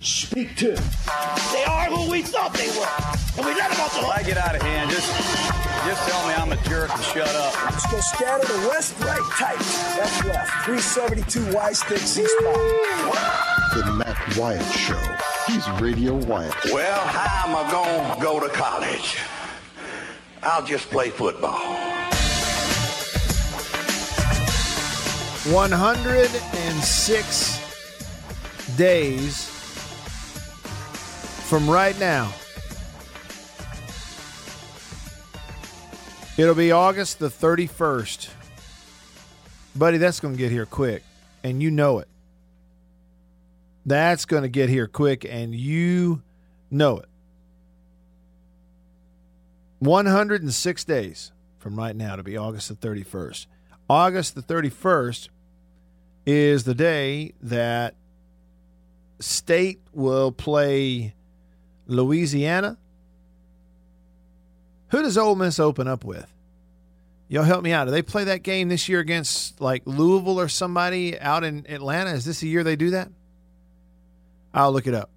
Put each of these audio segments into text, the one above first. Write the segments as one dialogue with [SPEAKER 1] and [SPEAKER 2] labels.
[SPEAKER 1] Speak to.
[SPEAKER 2] They are who we thought they were. And we let them off the hook.
[SPEAKER 3] I get out of hand, just just tell me I'm a jerk and shut up.
[SPEAKER 4] Let's go scatter the west, right, tight. Left, left. 372 Y stick, C spot.
[SPEAKER 5] The Matt Wyatt Show. He's Radio Wyatt.
[SPEAKER 2] Well, how am I going to go to college? I'll just play football.
[SPEAKER 6] 106 days from right now. It'll be August the 31st. Buddy, that's going to get here quick, and you know it. That's going to get here quick, and you know it. 106 days from right now to be August the 31st. August the 31st is the day that State will play Louisiana. Who does Ole Miss open up with? Y'all help me out. Do they play that game this year against like Louisville or somebody out in Atlanta? Is this the year they do that? I'll look it up.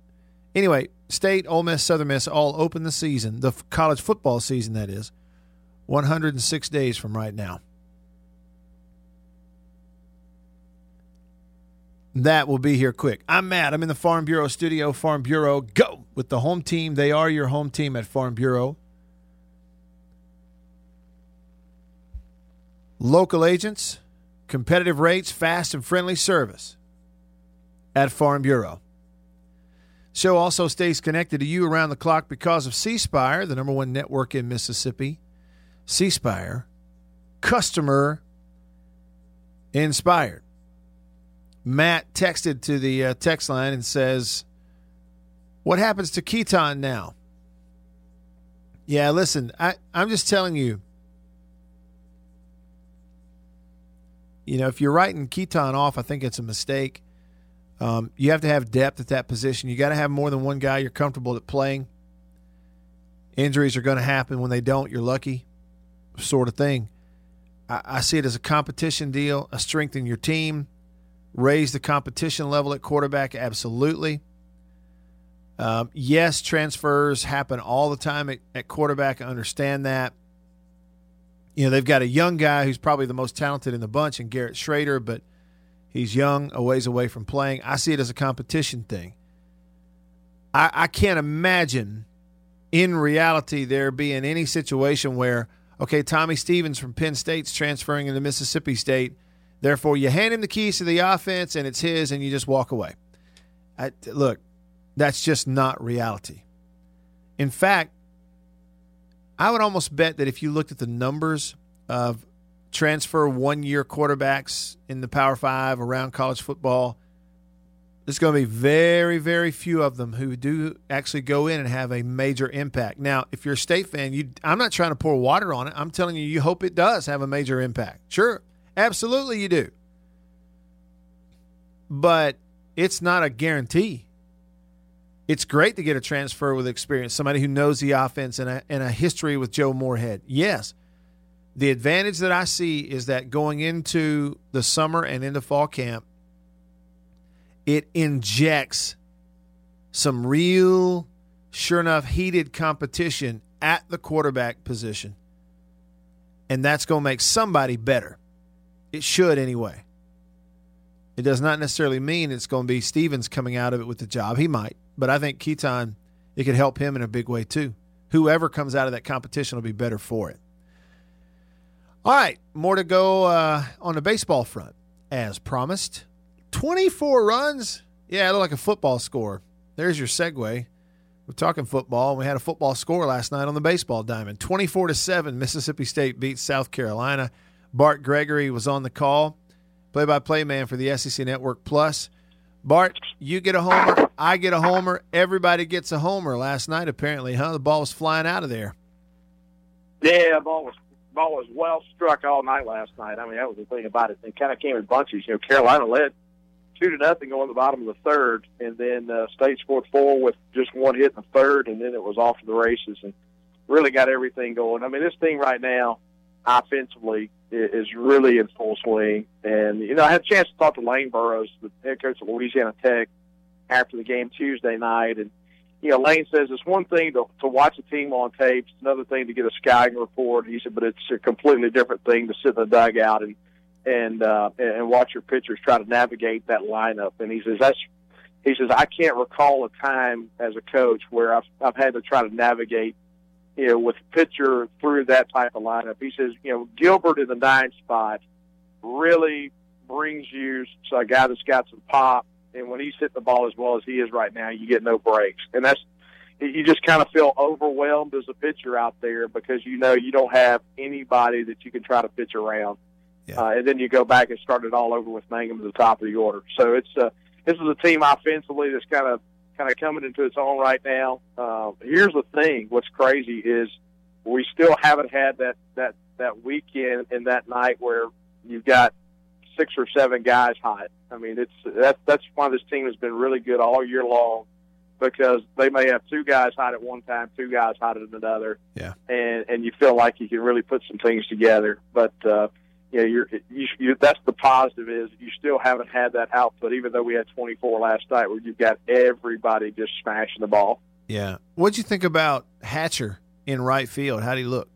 [SPEAKER 6] Anyway, State, Ole Miss, Southern Miss all open the season, the college football season, that is, 106 days from right now. That will be here quick. I'm Matt. I'm in the Farm Bureau studio. Farm Bureau, go with the home team. They are your home team at Farm Bureau. Local agents, competitive rates, fast and friendly service at Farm Bureau. Show also stays connected to you around the clock because of C Spire, the number one network in Mississippi. C Spire, customer inspired. Matt texted to the uh, text line and says, What happens to Keaton now? Yeah, listen, I, I'm just telling you. You know, if you're writing Keaton off, I think it's a mistake. Um, you have to have depth at that position. You got to have more than one guy you're comfortable at playing. Injuries are going to happen. When they don't, you're lucky, sort of thing. I, I see it as a competition deal, a strengthen your team, raise the competition level at quarterback. Absolutely. Um, yes, transfers happen all the time at, at quarterback. I understand that. You know, they've got a young guy who's probably the most talented in the bunch and Garrett Shrader, but He's young, a ways away from playing. I see it as a competition thing. I, I can't imagine in reality there being any situation where, okay, Tommy Stevens from Penn State's transferring into Mississippi State. Therefore, you hand him the keys to the offense and it's his, and you just walk away. I, look, that's just not reality. In fact, I would almost bet that if you looked at the numbers of transfer one year quarterbacks in the Power Five around college football. There's going to be very, very few of them who do actually go in and have a major impact. Now, if you're a state fan, you I'm not trying to pour water on it. I'm telling you, you hope it does have a major impact. Sure, absolutely, you do. But it's not a guarantee. It's great to get a transfer with experience, somebody who knows the offense and a, and a history with Joe Moorhead. Yes, the advantage that I see is that going into the summer and into fall camp, it injects some real, sure enough, heated competition at the quarterback position. And that's going to make somebody better. It should anyway. It does not necessarily mean it's going to be Stevens coming out of it with the job. He might, but I think Keaton, it could help him in a big way too. Whoever comes out of that competition will be better for it. All right, more to go uh, on the baseball front. As promised, 24 runs. Yeah, it looked like a football score. There's your segue. We're talking football. We had a football score last night on the baseball diamond. 24 to 7, Mississippi State beats South Carolina. Bart Gregory was on the call, play by play man for the SEC Network Plus. Bart, you get a homer, I get a homer, everybody gets a homer last night. Apparently, huh? The ball was flying out of there.
[SPEAKER 7] Yeah, ball was ball was well struck all night last night. I mean, that was the thing about it. It kind of came in bunches. You know, Carolina led two to nothing going to the bottom of the third, and then uh, State scored four with just one hit in the third, and then it was off to the races and really got everything going. I mean, this thing right now, offensively, is really in full swing. And you know, I had a chance to talk to Lane Burroughs, the head coach of Louisiana Tech, after the game Tuesday night, and you know, Lane says it's one thing to, to watch a team on tape, it's another thing to get a scouting report. He said, but it's a completely different thing to sit in the dugout and and uh, and watch your pitchers try to navigate that lineup. And he says that's he says I can't recall a time as a coach where I've I've had to try to navigate you know with pitcher through that type of lineup. He says you know Gilbert in the nine spot really brings you a guy that's got some pop and when he's hitting the ball as well as he is right now, you get no breaks, and that's you just kind of feel overwhelmed as a pitcher out there because you know you don't have anybody that you can try to pitch around, yeah. uh, and then you go back and start it all over with Mangum at the top of the order. So it's uh, this is a team offensively that's kind of kind of coming into its own right now. Uh, here's the thing: what's crazy is we still haven't had that that that weekend and that night where you've got six or seven guys hot. I mean, it's that's that's why this team has been really good all year long because they may have two guys hot at one time, two guys hot at another.
[SPEAKER 6] Yeah,
[SPEAKER 7] and and you feel like you can really put some things together. But uh, you know, you're you, you that's the positive is you still haven't had that output, even though we had 24 last night, where you've got everybody just smashing the ball.
[SPEAKER 6] Yeah, what'd you think about Hatcher in right field? How did he look?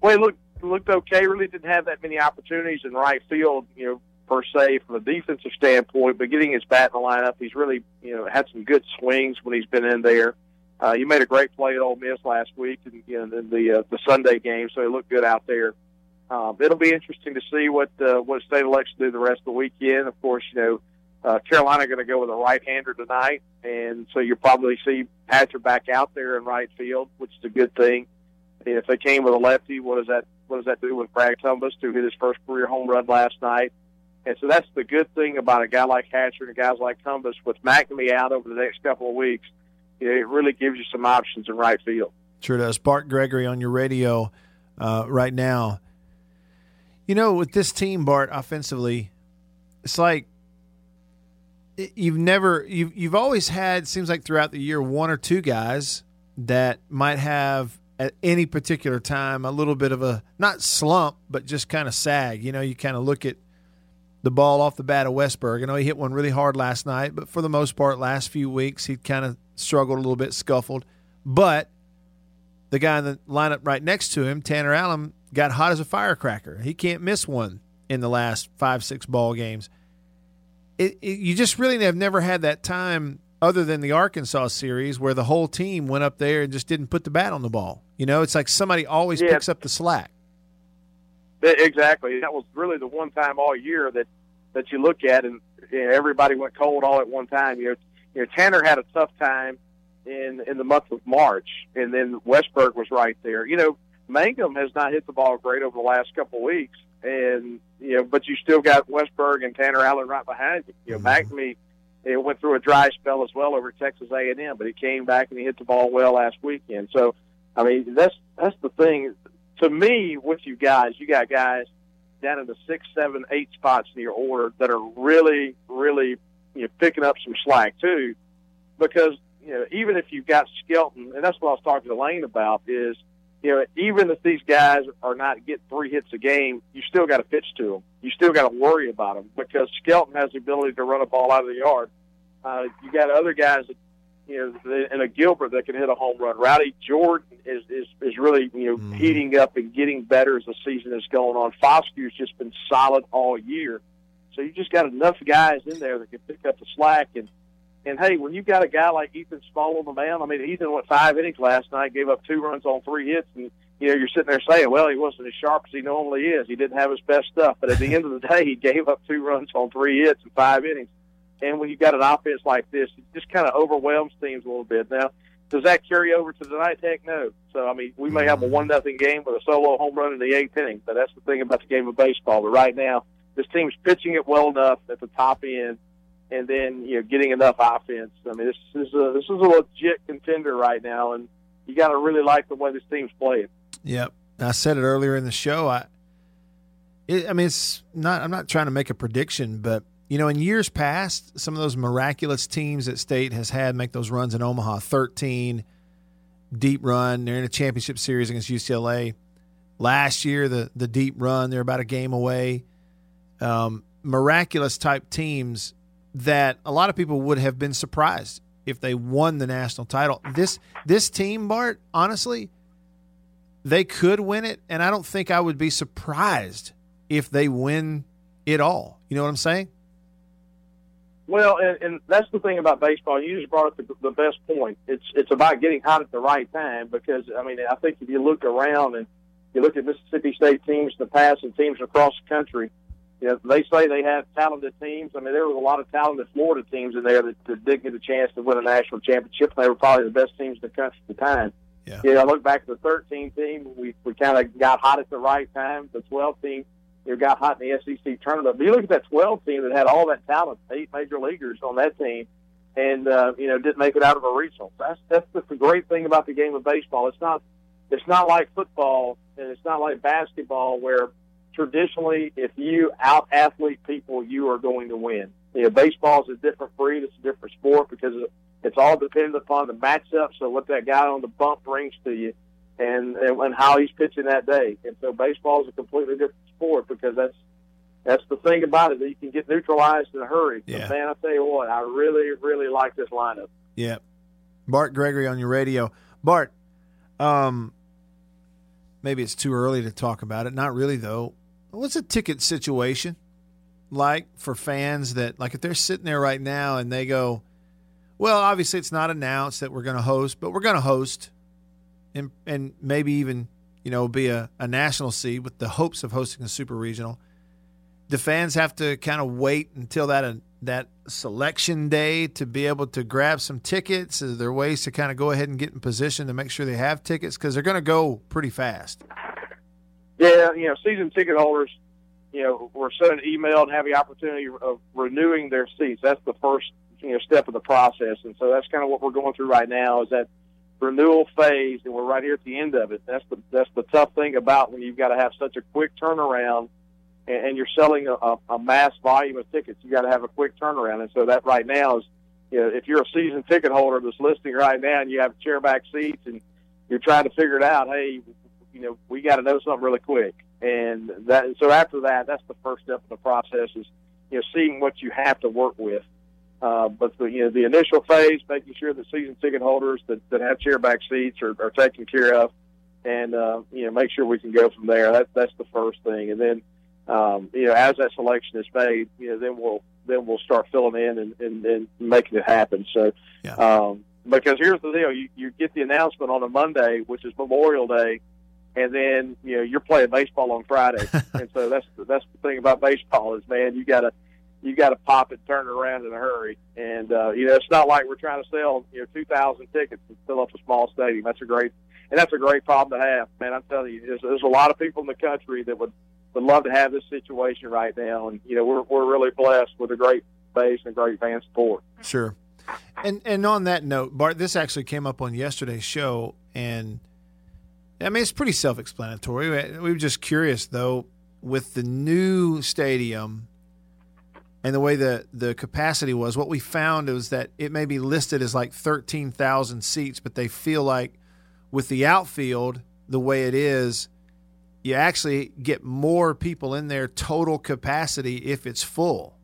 [SPEAKER 7] Well, he looked looked okay. Really didn't have that many opportunities in right field, you know, per se from a defensive standpoint. But getting his bat in the lineup, he's really, you know, had some good swings when he's been in there. Uh, he made a great play at Ole Miss last week, and you know, in the uh, the Sunday game, so he looked good out there. Um, it'll be interesting to see what uh, what state elects do the rest of the weekend. Of course, you know, uh, Carolina going to go with a right-hander tonight, and so you'll probably see Hatcher back out there in right field, which is a good thing. If they came with a lefty, what does that what does that do with Brad Cumbest, who hit his first career home run last night? And so that's the good thing about a guy like Hatcher and guys like Cumbest with MacNamee out over the next couple of weeks. You know, it really gives you some options in right field.
[SPEAKER 6] Sure does. Bart Gregory on your radio uh, right now. You know, with this team, Bart, offensively, it's like you've never you've you've always had seems like throughout the year one or two guys that might have at any particular time a little bit of a not slump, but just kind of sag. You know, you kind of look at the ball off the bat of Westburg. I know he hit one really hard last night, but for the most part, last few weeks he kind of struggled a little bit, scuffled. But the guy in the lineup right next to him, Tanner Allen, got hot as a firecracker. He can't miss one in the last five, six ball games. It, it, you just really have never had that time other than the Arkansas series where the whole team went up there and just didn't put the bat on the ball. You know, it's like somebody always yeah. picks up the slack.
[SPEAKER 7] Exactly. That was really the one time all year that that you look at, and you know, everybody went cold all at one time. You know, you know, Tanner had a tough time in in the month of March, and then Westburg was right there. You know, Mangum has not hit the ball great over the last couple of weeks, and you know, but you still got Westburg and Tanner Allen right behind you. You know, mm-hmm. MacNamee it went through a dry spell as well over Texas A&M, but he came back and he hit the ball well last weekend. So, I mean, that's that's the thing. To me, with you guys, you got guys down in the six, seven, eight spots in your order that are really, really, you know, picking up some slack too, because you know, even if you've got Skelton, and that's what I was talking to Lane about, is you know, even if these guys are not getting three hits a game, you still got to pitch to them. You still got to worry about them because Skelton has the ability to run a ball out of the yard. Uh, you got other guys that, you know, and a Gilbert that can hit a home run. Rowdy Jordan is is is really you know mm. heating up and getting better as the season is going on. Foscue's just been solid all year, so you just got enough guys in there that can pick up the slack and and hey, when you've got a guy like Ethan Small on the mound, I mean, Ethan went five innings last night, gave up two runs on three hits, and you know you're sitting there saying, well, he wasn't as sharp as he normally is. He didn't have his best stuff, but at the end of the day, he gave up two runs on three hits in five innings. And when you've got an offense like this, it just kind of overwhelms teams a little bit. Now, does that carry over to tonight? Heck, no. So I mean, we may have a mm-hmm. one nothing game with a solo home run in the eighth inning, but that's the thing about the game of baseball. But right now, this team's pitching it well enough at the top end, and then you know getting enough offense. I mean, this is a this is a legit contender right now, and you got to really like the way this team's playing.
[SPEAKER 6] Yep, I said it earlier in the show. I, it, I mean, it's not. I'm not trying to make a prediction, but you know, in years past, some of those miraculous teams that State has had make those runs in Omaha, 13 deep run. They're in a championship series against UCLA. Last year, the the deep run, they're about a game away. Um, miraculous type teams that a lot of people would have been surprised if they won the national title. This this team, Bart, honestly, they could win it, and I don't think I would be surprised if they win it all. You know what I'm saying?
[SPEAKER 7] Well, and, and that's the thing about baseball. You just brought up the, the best point. It's it's about getting hot at the right time because I mean I think if you look around and you look at Mississippi State teams in the past and teams across the country, you know, they say they have talented teams. I mean, there was a lot of talented Florida teams in there that, that did get a chance to win a national championship. They were probably the best teams in the country at the time.
[SPEAKER 6] Yeah.
[SPEAKER 7] You know, I look back at the 13 team. We we kind of got hot at the right time. The 12 team you got hot in the SEC tournament. But you look at that 12 team that had all that talent, eight major leaguers on that team, and uh, you know didn't make it out of a regional. That's that's the great thing about the game of baseball. It's not it's not like football and it's not like basketball where traditionally if you out athlete people, you are going to win. You know, baseball is a different breed. It's a different sport because it's all dependent upon the matchup. So what that guy on the bump brings to you and, and how he's pitching that day. And so baseball is a completely different sport because that's that's the thing about it that you can get neutralized in a hurry.
[SPEAKER 6] Yeah.
[SPEAKER 7] But man, I tell you what, I really really like this lineup.
[SPEAKER 6] Yeah. Bart Gregory on your radio. Bart, um, maybe it's too early to talk about it. Not really though. What's a ticket situation like for fans that like if they're sitting there right now and they go, well, obviously it's not announced that we're going to host, but we're going to host and and maybe even you know be a, a national seed with the hopes of hosting a super regional. The fans have to kind of wait until that uh, that selection day to be able to grab some tickets? Is there ways to kind of go ahead and get in position to make sure they have tickets because they're going to go pretty fast?
[SPEAKER 7] Yeah, you know, season ticket holders, you know, were sent an email and have the opportunity of renewing their seats. That's the first you know step of the process, and so that's kind of what we're going through right now. Is that renewal phase, and we're right here at the end of it. That's the that's the tough thing about when you've got to have such a quick turnaround, and, and you're selling a, a mass volume of tickets. You got to have a quick turnaround, and so that right now is, you know, if you're a season ticket holder that's listening right now, and you have chairback seats, and you're trying to figure it out, hey, you know, we got to know something really quick, and that. So after that, that's the first step of the process is, you know, seeing what you have to work with. Uh, but the, you know, the initial phase, making sure that season ticket holders that, that have chairback seats are, are taken care of, and uh, you know, make sure we can go from there. That, that's the first thing, and then um, you know, as that selection is made, you know, then we'll then we'll start filling in and, and, and making it happen. So,
[SPEAKER 6] Yeah.
[SPEAKER 7] um, because here's the deal: you, you get the announcement on a Monday, which is Memorial Day, and then you know you're playing baseball on Friday, and so that's that's the thing about baseball is man, you gotta you got to pop it, turn it around in a hurry. And uh, you know, it's not like we're trying to sell you know two thousand tickets and fill up a small stadium. That's a great, and that's a great problem to have, man. I'm telling you, there's, there's a lot of people in the country that would would love to have this situation right now, and you know, we're we're really blessed with a great base and great fan support.
[SPEAKER 6] Sure. And and on that note, Bart, this actually came up on yesterday's show, and I mean it's pretty self-explanatory. We were just curious though, with the new stadium and the way the the capacity was, what we found was that it may be listed as like thirteen thousand seats, but they feel like with the outfield the way it is, you actually get more people in there total capacity if it's full.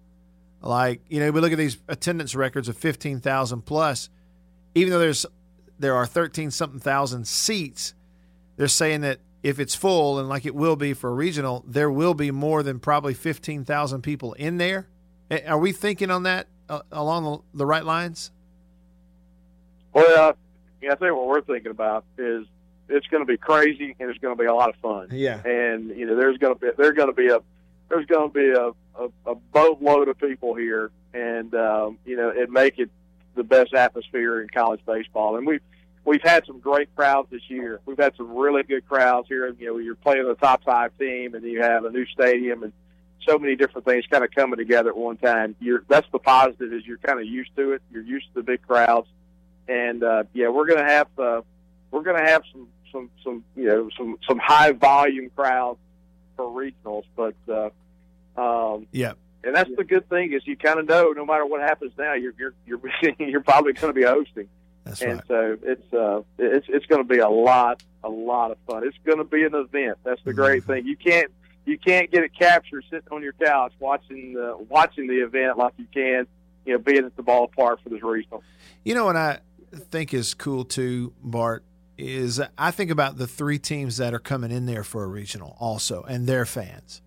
[SPEAKER 6] Like you know, we look at these attendance records of fifteen thousand plus. Even though there's there are thirteen something thousand seats, they're saying that if it's full and like it will be for a regional, there will be more than probably fifteen thousand people in there. Are we thinking on that uh, along the, the right lines?
[SPEAKER 7] Well, uh, yeah, I think what we're thinking about is it's going to be crazy and it's going to be a lot of fun.
[SPEAKER 6] Yeah.
[SPEAKER 7] and you know there's going to be there's going to be a there's going to be a, a, a boatload of people here, and um, you know it make it the best atmosphere in college baseball. And we've we've had some great crowds this year. We've had some really good crowds here. You know, you're playing the top five team, and you have a new stadium, and so many different things kind of coming together at one time. You're that's the positive is you're kind of used to it. You're used to the big crowds, and uh, yeah, we're gonna have uh, we're gonna have some some some you know some some high volume crowds for regionals, but uh, um,
[SPEAKER 6] Yeah.
[SPEAKER 7] and that's the good thing is you kind of know no matter what happens now, you're you're you're you're probably going to be hosting,
[SPEAKER 6] That's
[SPEAKER 7] and
[SPEAKER 6] right.
[SPEAKER 7] so it's uh it's it's going to be a lot a lot of fun. It's going to be an event. That's the great
[SPEAKER 6] Mm-hmm.
[SPEAKER 7] thing. You can't you can't get it captured sitting on your couch watching the watching the event like you can you know being at the ballpark for this regional.
[SPEAKER 6] You know what I think is cool too, Bart, is I think about the three teams that are coming in there for a regional also and their fans.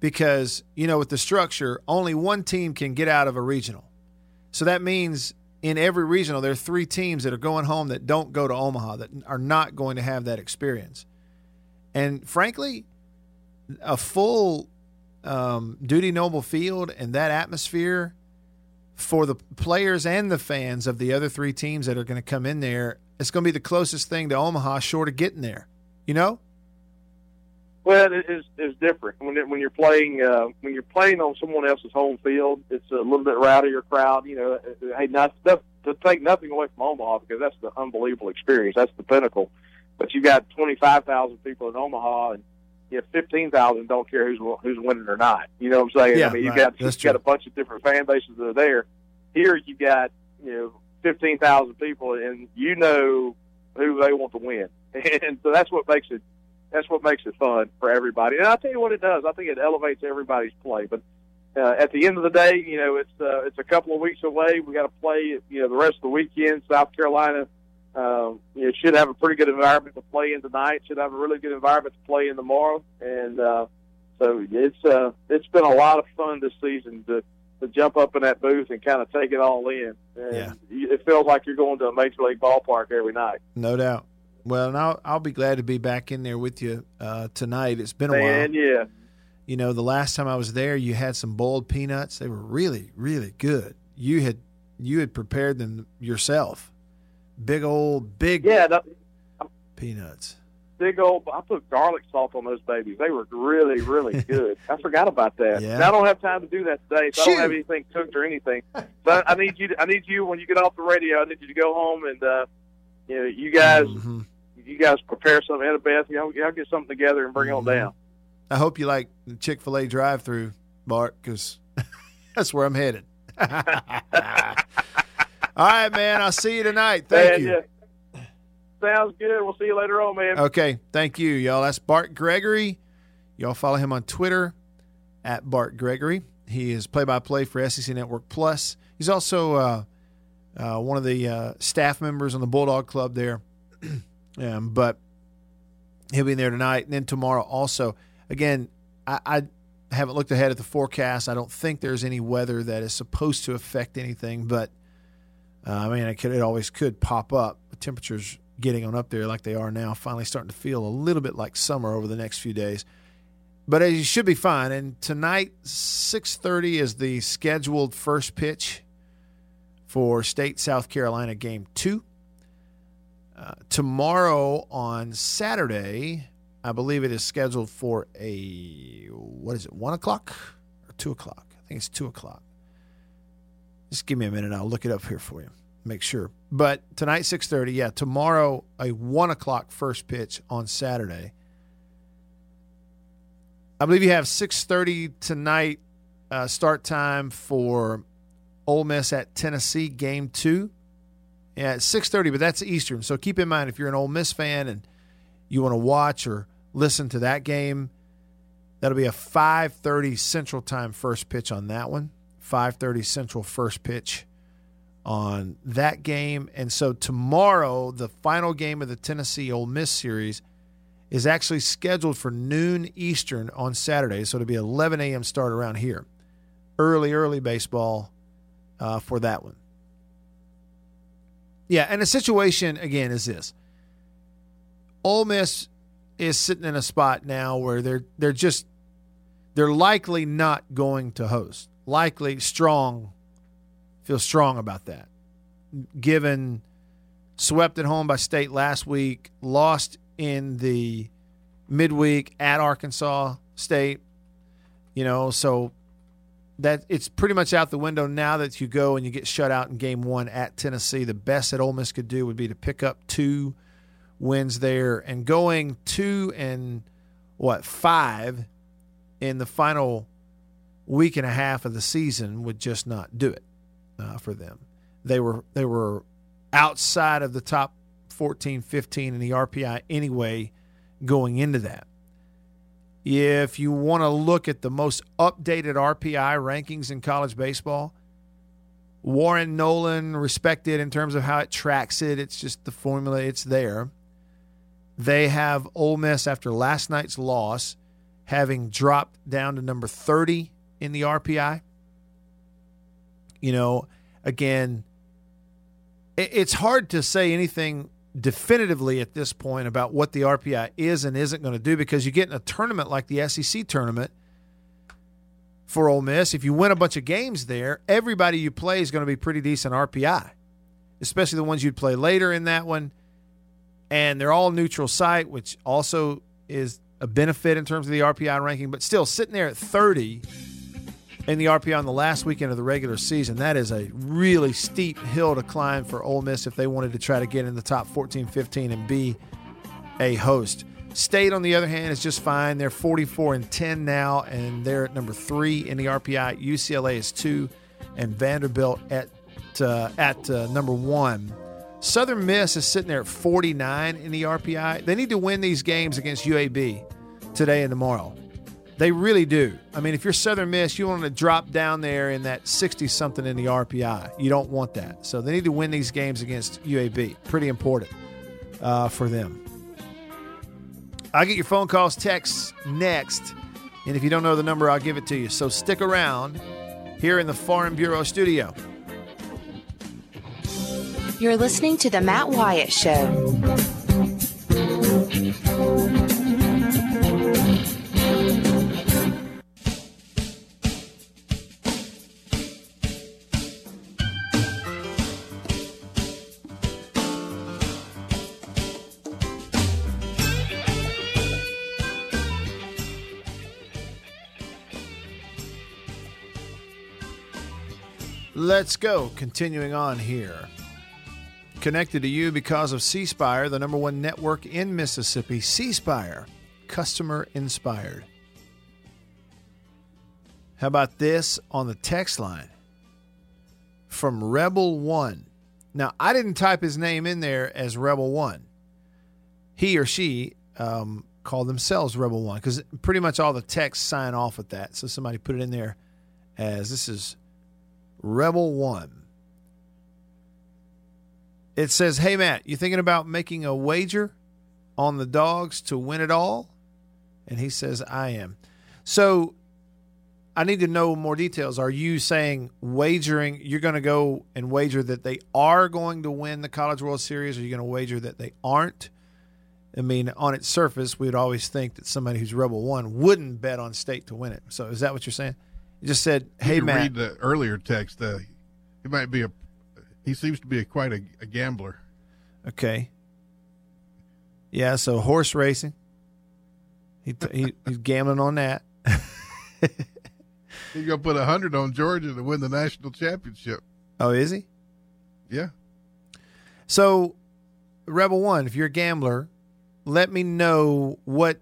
[SPEAKER 6] Because, you know, with the structure, only one team can get out of a regional. So that means in every regional, there are three teams that are going home that don't go to Omaha, that are not going to have that experience. And frankly, a full um, Dudy Noble Field and that atmosphere for the players and the fans of the other three teams that are going to come in there, it's going to be the closest thing to Omaha, short of getting there. You know?
[SPEAKER 7] Well, it is is different when it, when you're playing uh, when you're playing on someone else's home field. It's a little bit rowdier crowd. You know, Uh, hey, not to, to take nothing away from Omaha because that's the unbelievable experience. That's the pinnacle. But you got twenty five thousand people in Omaha, and you have fifteen thousand don't care who's who's winning or not. You know what I'm saying?
[SPEAKER 6] Yeah,
[SPEAKER 7] I mean, you
[SPEAKER 6] right.
[SPEAKER 7] got
[SPEAKER 6] That's
[SPEAKER 7] you got a bunch of different fan bases that are there. Here, you got you know fifteen thousand people, and you know who they want to win, and so that's what makes it that's what makes it fun for everybody. And I'll tell you what it does. I think it elevates everybody's play. But uh, at the end of the day, you know, it's uh, it's a couple of weeks away. We got to play, you know, the rest of the weekend. South Carolina, um, you know, should have a pretty good environment to play in tonight. Should have a really good environment to play in tomorrow. And uh, so it's uh, it's been a lot of fun this season to to jump up in that booth and kind of take it all in. And
[SPEAKER 6] Yeah.
[SPEAKER 7] it feels like you're going to a major league ballpark every night.
[SPEAKER 6] No doubt. Well, and I'll, I'll be glad to be back in there with you uh, tonight. It's been a while.
[SPEAKER 7] Yeah.
[SPEAKER 6] You know, the last time I was there, you had some boiled peanuts. They were really, really good. You had you had prepared them yourself. Big old big
[SPEAKER 7] Yeah, that,
[SPEAKER 6] peanuts.
[SPEAKER 7] big old. I put garlic salt on those babies. They were really, really good. I forgot about that.
[SPEAKER 6] Yeah.
[SPEAKER 7] Now, I don't have time to do that today, so I don't have anything cooked or anything. But I need you. To, I need you when you get off the radio. I need you to go home and uh, you know, you guys,
[SPEAKER 6] Mhm.
[SPEAKER 7] You guys prepare something. Annabeth, y'all, y'all get something together and bring it on down.
[SPEAKER 6] I hope you like the Chick Fil A drive-through, Bart, because that's where I'm headed. All right, man. I'll see you tonight. Thank
[SPEAKER 7] And,
[SPEAKER 6] you.
[SPEAKER 7] uh, sounds good. We'll see you later on, man.
[SPEAKER 6] Okay, thank you, y'all. That's Bart Gregory. Y'all follow him on Twitter at Bart Gregory. He is play-by-play for SEC Network Plus. He's also uh, uh, one of the uh, staff members on the Bulldog Club there. um, but he'll be in there tonight, and then tomorrow also. Again, I, I haven't looked ahead at the forecast. I don't think there's any weather that is supposed to affect anything, but uh, I mean, it, could, it always could pop up. The temperatures getting on up there like they are now, finally starting to feel a little bit like summer over the next few days. But you should be fine. And tonight, six thirty is the scheduled first pitch for State South Carolina game two. Tomorrow on Saturday, I believe it is scheduled for a what is it, one o'clock or two o'clock? I think it's two o'clock. Just give me a minute. I'll look it up here for you. Make sure. But tonight, six thirty. Yeah, tomorrow a one o'clock first pitch on Saturday. I believe you have six thirty tonight uh, start time for Ole Miss at Tennessee game two. Yeah, it's six thirty, but that's Eastern. So keep in mind if you're an Ole Miss fan and you want to watch or listen to that game, that'll be a five thirty Central Time first pitch on that one. Five thirty Central first pitch on that game. And so tomorrow, the final game of the Tennessee Ole Miss series is actually scheduled for noon Eastern on Saturday. So it'll be 11 a.m. start around here. Early, early baseball uh, for that one. Yeah, and the situation again is this: Ole Miss is sitting in a spot now where they're they're just they're likely not going to host. Likely strong, feel strong about that. Given swept at home by State last week, lost in the midweek at Arkansas State, You know, so that it's pretty much out the window now that you go and you get shut out in game one at Tennessee. The best that Ole Miss could do would be to pick up two wins there and going two and what five in the final week and a half of the season would just not do it uh, for them. They were they were outside of the top 14, 15 in the RPI anyway going into that. If you want to look at the most updated RPI rankings in college baseball, Warren Nolan, respected in terms of how it tracks it, it's just the formula, it's there. They have Ole Miss after last night's loss having dropped down to number 30 in the RPI. You know, again, it's hard to say anything definitively at this point about what the RPI is and isn't going to do because you get in a tournament like the SEC tournament for Ole Miss. If you win a bunch of games there, everybody you play is going to be pretty decent RPI, especially the ones you'd play later in that one. And they're all neutral site, which also is a benefit in terms of the RPI ranking, but still sitting there at 30 in the RPI on the last weekend of the regular season. That is a really steep hill to climb for Ole Miss if they wanted to try to get in the top 14, 15 and be a host. State, on the other hand, is just fine. They're 44 and 10 now, and they're at number three in the RPI. UCLA is two, and Vanderbilt at uh, at uh, number one. Southern Miss is sitting there at 49 in the RPI. They need to win these games against UAB today and tomorrow. They really do. I mean, if you're Southern Miss, you want to drop down there in that 60 something in the RPI. You don't want that. So they need to win these games against UAB. Pretty important uh, for them. I'll get your phone calls, texts next. And if you don't know the number, I'll give it to you. So stick around here in the Farm Bureau studio.
[SPEAKER 8] You're listening to The Matt Wyatt Show.
[SPEAKER 6] Let's go. Continuing on here. Connected to you because of C Spire, the number one network in Mississippi. C Spire, customer inspired. How about this on the text line from Rebel One? Now, I didn't type his name in there as Rebel One. He or she um, called themselves Rebel One because pretty much all the texts sign off with that. So somebody put it in there as this is Rebel One. It says, Hey, Matt, you thinking about making a wager on the dogs to win it all? And he says, I am. So I need to know more details. Are you saying wagering, you're going to go and wager that they are going to win the College World Series? Or are you going to wager that they aren't? I mean, on its surface, we would always think that somebody who's Rebel One wouldn't bet on state to win it. So is that what you're saying? Just said, "Hey,
[SPEAKER 9] you
[SPEAKER 6] Matt."
[SPEAKER 9] Read the earlier text. Uh, he might be a. He seems to be a, quite a, a gambler.
[SPEAKER 6] Okay. Yeah. So horse racing. He, he he's gambling on that.
[SPEAKER 9] He's gonna put a hundred on Georgia to win the national championship.
[SPEAKER 6] Oh, is he?
[SPEAKER 9] Yeah.
[SPEAKER 6] So, Rebel One, if you're a gambler, let me know what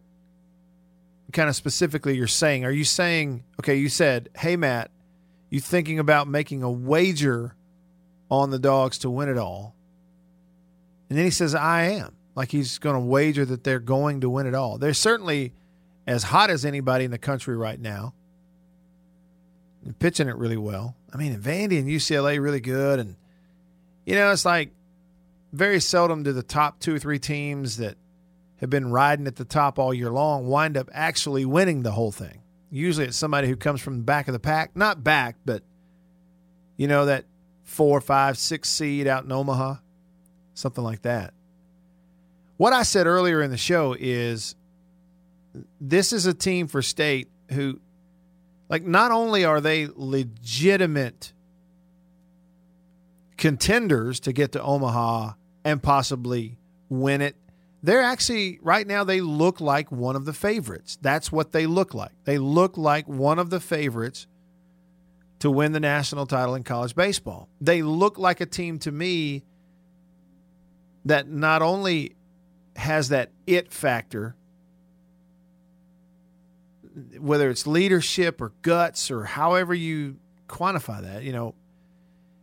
[SPEAKER 6] kind of specifically you're saying. Are you saying, okay, you said, hey, Matt, you thinking about making a wager on the dogs to win it all? And then he says, I am. Like he's going to wager that they're going to win it all. They're certainly as hot as anybody in the country right now. And pitching it really well. I mean, Vandy and UCLA really good. And, you know, it's like very seldom do the top two or three teams that have been riding at the top all year long wind up actually winning the whole thing. Usually it's somebody who comes from the back of the pack, not back, but you know, that four, five, six seed out in Omaha, something like that. What I said earlier in the show is this is a team for state who, like, not only are they legitimate contenders to get to Omaha and possibly win it they're actually right now they look like one of the favorites. That's what they look like. They look like one of the favorites to win the national title in college baseball. They look like a team to me that not only has that it factor whether it's leadership or guts or however you quantify that, you know,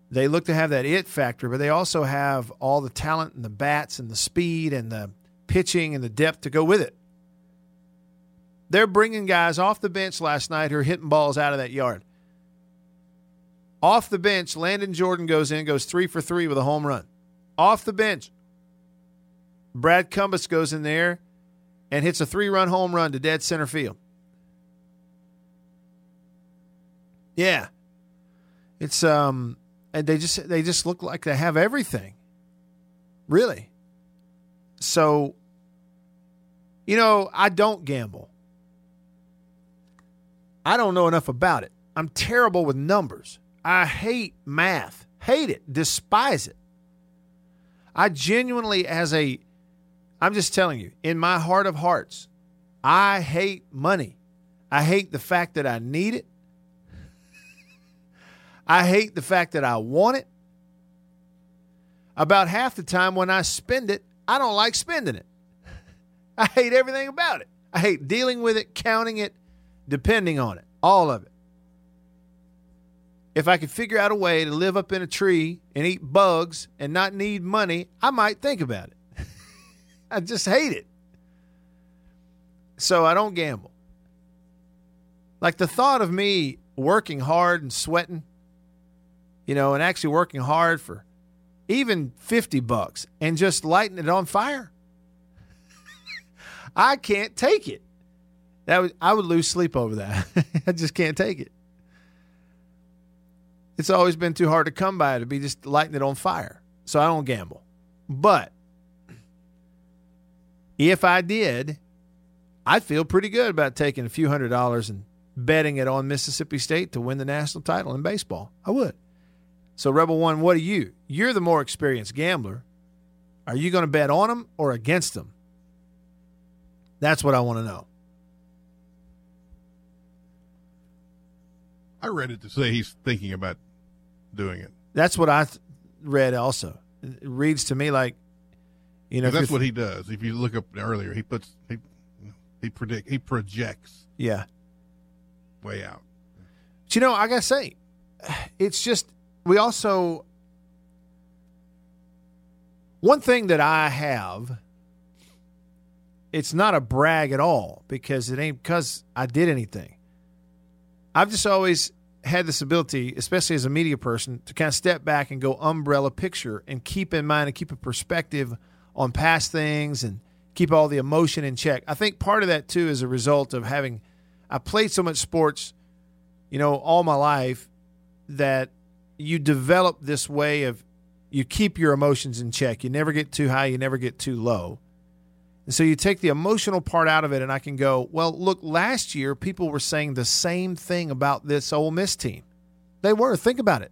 [SPEAKER 6] they look to have that it factor, but they also have all the talent and the bats and the speed and the pitching and the depth to go with it. They're bringing guys off the bench last night who are hitting balls out of that yard. Off the bench, Landon Jordan goes in, goes three for three with a home run. Off the bench, Brad Cumbest goes in there and hits a three run home run to dead center field. Yeah. It's um and they just they just look like they have everything. Really. So you know, I don't gamble. I don't know enough about it. I'm terrible with numbers. I hate math. Hate it. Despise it. I genuinely as a I'm just telling you, in my heart of hearts, I hate money. I hate the fact that I need it. I hate the fact that I want it. About half the time when I spend it, I don't like spending it. I hate everything about it. I hate dealing with it, counting it, depending on it, all of it. If I could figure out a way to live up in a tree and eat bugs and not need money, I might think about it. I just hate it. So I don't gamble. Like the thought of me working hard and sweating you know, and actually working hard for even 50 bucks and just lighting it on fire. I can't take it. That would I would lose sleep over that. I just can't take it. It's always been too hard to come by to be just lighting it on fire. So I don't gamble. But if I did, I'd feel pretty good about taking a few hundred dollars and betting it on Mississippi State to win the national title in baseball. I would. So, Rebel One, what are you? You're the more experienced gambler. Are you going to bet on them or against them? That's what I want to know.
[SPEAKER 9] I read it to say he's thinking about doing it.
[SPEAKER 6] That's what I th- read also. It reads to me like, you know,
[SPEAKER 9] that's what he does. If you look up earlier, he puts he he predict he projects.
[SPEAKER 6] Yeah.
[SPEAKER 9] Way out.
[SPEAKER 6] But you know, I gotta say, it's just we also one thing that I have it's not a brag at all because it ain't because I did anything. I've just always had this ability, especially as a media person, to kind of step back and go umbrella picture and keep in mind and keep a perspective on past things and keep all the emotion in check. I think part of that too is a result of having I played so much sports, you know, all my life that you develop this way of you keep your emotions in check. You never get too high, you never get too low. And so you take the emotional part out of it, and I can go, well, look, last year people were saying the same thing about this Ole Miss team. They were. Think about it.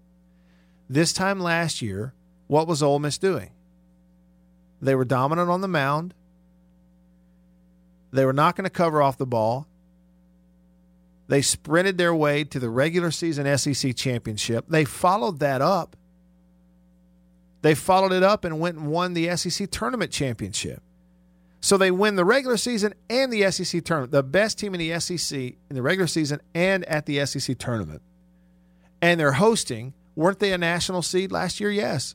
[SPEAKER 6] This time last year, what was Ole Miss doing? They were dominant on the mound. They were not going to cover off the ball. They sprinted their way to the regular season SEC championship. They followed that up. They followed it up and went and won the SEC tournament championship. So they win the regular season and the SEC tournament. The best team in the SEC in the regular season and at the SEC tournament. And they're hosting. Weren't they a national seed last year? Yes.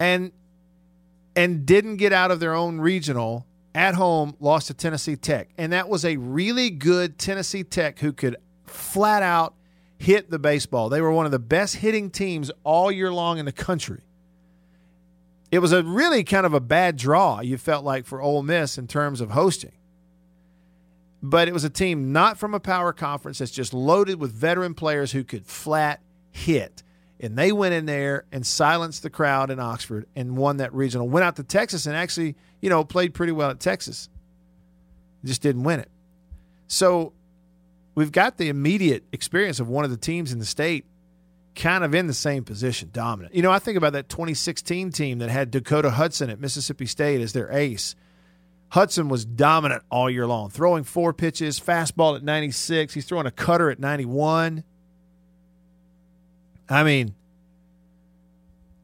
[SPEAKER 6] And and didn't get out of their own regional at home lost to Tennessee Tech. And that was a really good Tennessee Tech who could flat out hit the baseball. They were one of the best hitting teams all year long in the country. It was a really kind of a bad draw, you felt like, for Ole Miss in terms of hosting. But it was a team not from a power conference that's just loaded with veteran players who could flat hit. And they went in there and silenced the crowd in Oxford and won that regional. Went out to Texas and actually, you know, played pretty well at Texas. Just didn't win it. So we've got the immediate experience of one of the teams in the state kind of in the same position, dominant. You know, I think about that 2016 team that had Dakota Hudson at Mississippi State as their ace. Hudson was dominant all year long, throwing four pitches, fastball at 96. He's throwing a cutter at 91. I mean,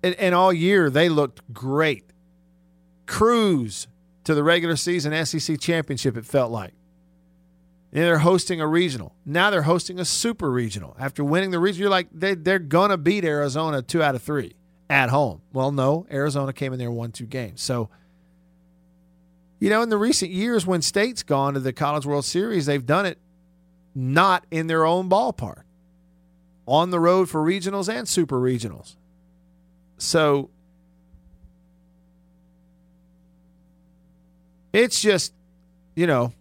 [SPEAKER 6] and, and all year they looked great. Cruise to the regular season SEC championship, it felt like. And they're hosting a regional. Now they're hosting a super regional. After winning the regional, you're like, they, they're going to beat Arizona two out of three at home. Well, no, Arizona came in there and won two games. So, you know, in the recent years when state's gone to the College World Series, they've done it not in their own ballpark, on the road for regionals and super regionals. So, it's just, you know,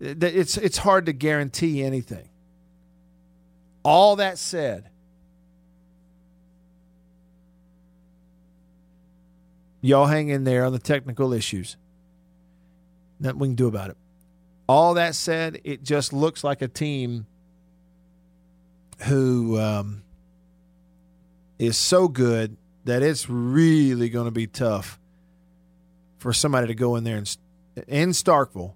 [SPEAKER 6] it's it's hard to guarantee anything. All that said, y'all hang in there on the technical issues. Nothing we can do about it. All that said, it just looks like a team who um, is so good that it's really going to be tough for somebody to go in there and in Starkville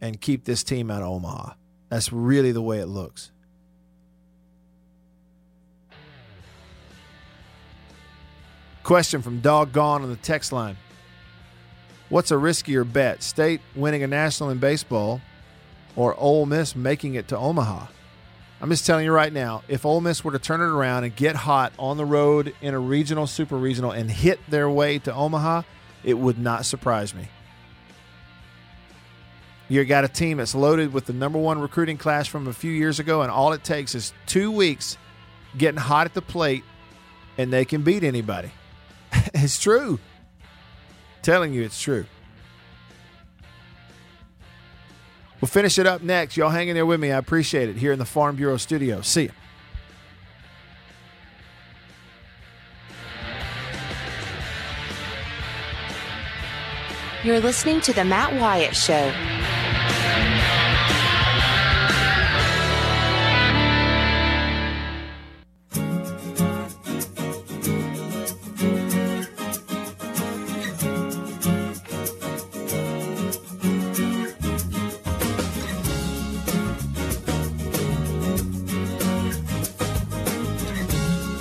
[SPEAKER 6] and keep this team out of Omaha. That's really the way it looks. Question from Doggone on the text line. What's a riskier bet? State winning a national in baseball or Ole Miss making it to Omaha? I'm just telling you right now, if Ole Miss were to turn it around and get hot on the road in a regional, super regional, and hit their way to Omaha, it would not surprise me. You got a team that's loaded with the number one recruiting class from a few years ago, and all it takes is two weeks getting hot at the plate, and they can beat anybody. it's true. telling you it's true. We'll finish it up next. Y'all hanging there with me. I appreciate it here in the Farm Bureau studio. See you.
[SPEAKER 8] You're listening to The Matt Wyatt Show.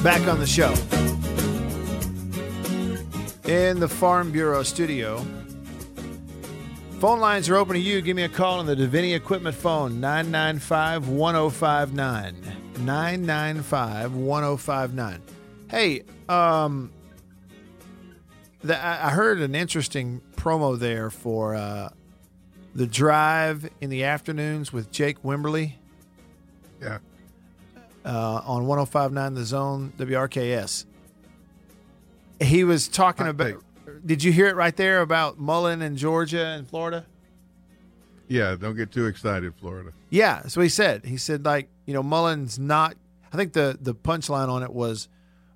[SPEAKER 6] Back on the show. In the Farm Bureau studio. Phone lines are open to you. Give me a call on the Davini Equipment phone, 995 1059. 995 1059. Hey, um, the, I heard an interesting promo there for uh, the drive in the afternoons with Jake Wimberly.
[SPEAKER 9] Yeah.
[SPEAKER 6] Uh, on 1059 The Zone, WRKS. He was talking about. Did you hear it right there about Mullen and Georgia and Florida?
[SPEAKER 9] Yeah, don't get too excited, Florida.
[SPEAKER 6] Yeah, so he said. He said like you know Mullen's not. I think the the punchline on it was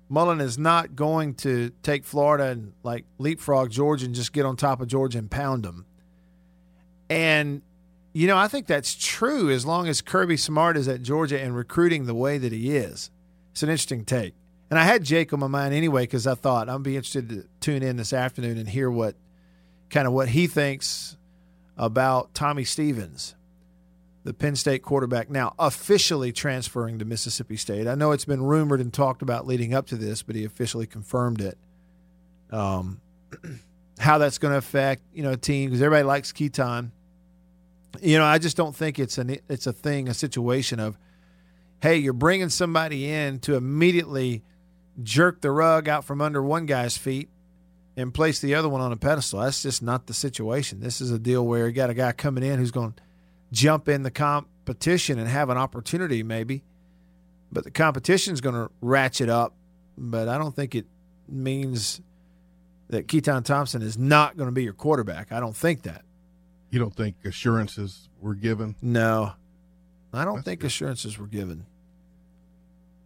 [SPEAKER 6] Mullen is not going to take Florida and like leapfrog Georgia and just get on top of Georgia and pound them. And you know I think that's true as long as Kirby Smart is at Georgia and recruiting the way that he is. It's an interesting take. And I had Jake on my mind anyway because I thought I'd be interested to tune in this afternoon and hear what kind of what he thinks about Tommy Stevens the Penn State quarterback now officially transferring to Mississippi State. I know it's been rumored and talked about leading up to this, but he officially confirmed it. Um, how that's going to affect you know a team because everybody likes Keytaon. You know, I just don't think it's an it's a thing, a situation of, hey, you're bringing somebody in to immediately jerk the rug out from under one guy's feet and place the other one on a pedestal. That's just not the situation. This is a deal where you got a guy coming in who's going to jump in the competition and have an opportunity maybe. But the competition's going to ratchet up, but I don't think it means that Keytaon Thompson is not going to be your quarterback. I don't think that.
[SPEAKER 9] You don't think assurances were given?
[SPEAKER 6] No. I don't
[SPEAKER 9] That's
[SPEAKER 6] think
[SPEAKER 9] good.
[SPEAKER 6] assurances were given.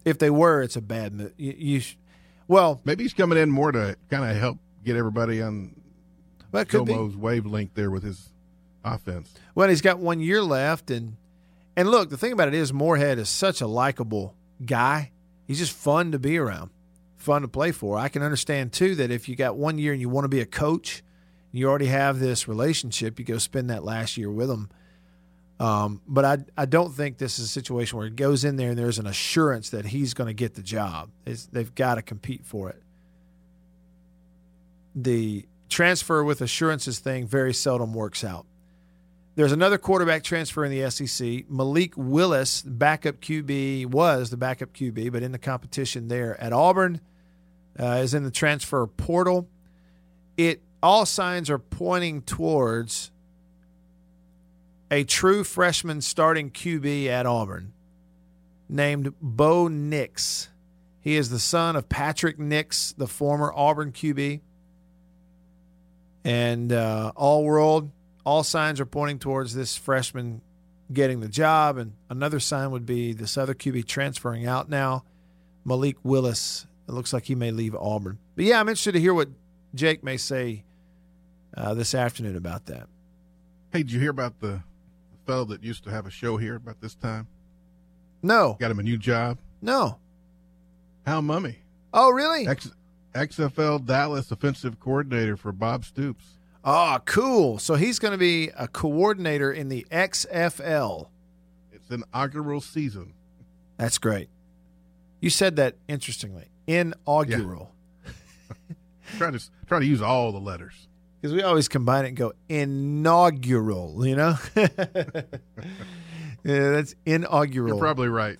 [SPEAKER 6] If they were, it's a bad move. You, you sh- well,
[SPEAKER 9] Maybe he's coming in more to kind of help get everybody on
[SPEAKER 6] well, could
[SPEAKER 9] wavelength there with his offense.
[SPEAKER 6] Well, he's got one year left, and and look, the thing about it is Moorhead is such a likable guy. He's just fun to be around, fun to play for. I can understand too that if you got one year and you want to be a coach, you already have this relationship, you go spend that last year with them. Um, but I I don't think this is a situation where he goes in there and there's an assurance that he's going to get the job. It's, they've got to compete for it. The transfer with assurances thing very seldom works out. There's another quarterback transfer in the SEC. Malik Willis, backup QB, was the backup QB, but in the competition there at Auburn, uh, is in the transfer portal. It all signs are pointing towards a true freshman starting QB at Auburn named Bo Nix. He is the son of Patrick Nix, the former Auburn QB. And uh, all world, all signs are pointing towards this freshman getting the job. And another sign would be this other QB transferring out now, Malik Willis. It looks like he may leave Auburn. But yeah, I'm interested to hear what Jake may say uh, this afternoon about that.
[SPEAKER 9] Hey, did you hear about the fellow that used to have a show here about this time?
[SPEAKER 6] No.
[SPEAKER 9] Got him a new job?
[SPEAKER 6] No.
[SPEAKER 9] Hal Mumme.
[SPEAKER 6] Oh, really?
[SPEAKER 9] X, XFL Dallas offensive coordinator for Bob Stoops.
[SPEAKER 6] Oh, cool. So he's going to be a coordinator in the XFL.
[SPEAKER 9] It's an inaugural season.
[SPEAKER 6] That's great. You said that interestingly. Inaugural.
[SPEAKER 9] Yeah. try to try to use all the letters
[SPEAKER 6] because we always combine it and go inaugural. You know, yeah, that's inaugural.
[SPEAKER 9] You're probably right.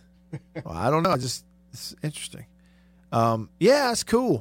[SPEAKER 6] well, I don't know. I Just it's interesting. Um, yeah, it's cool.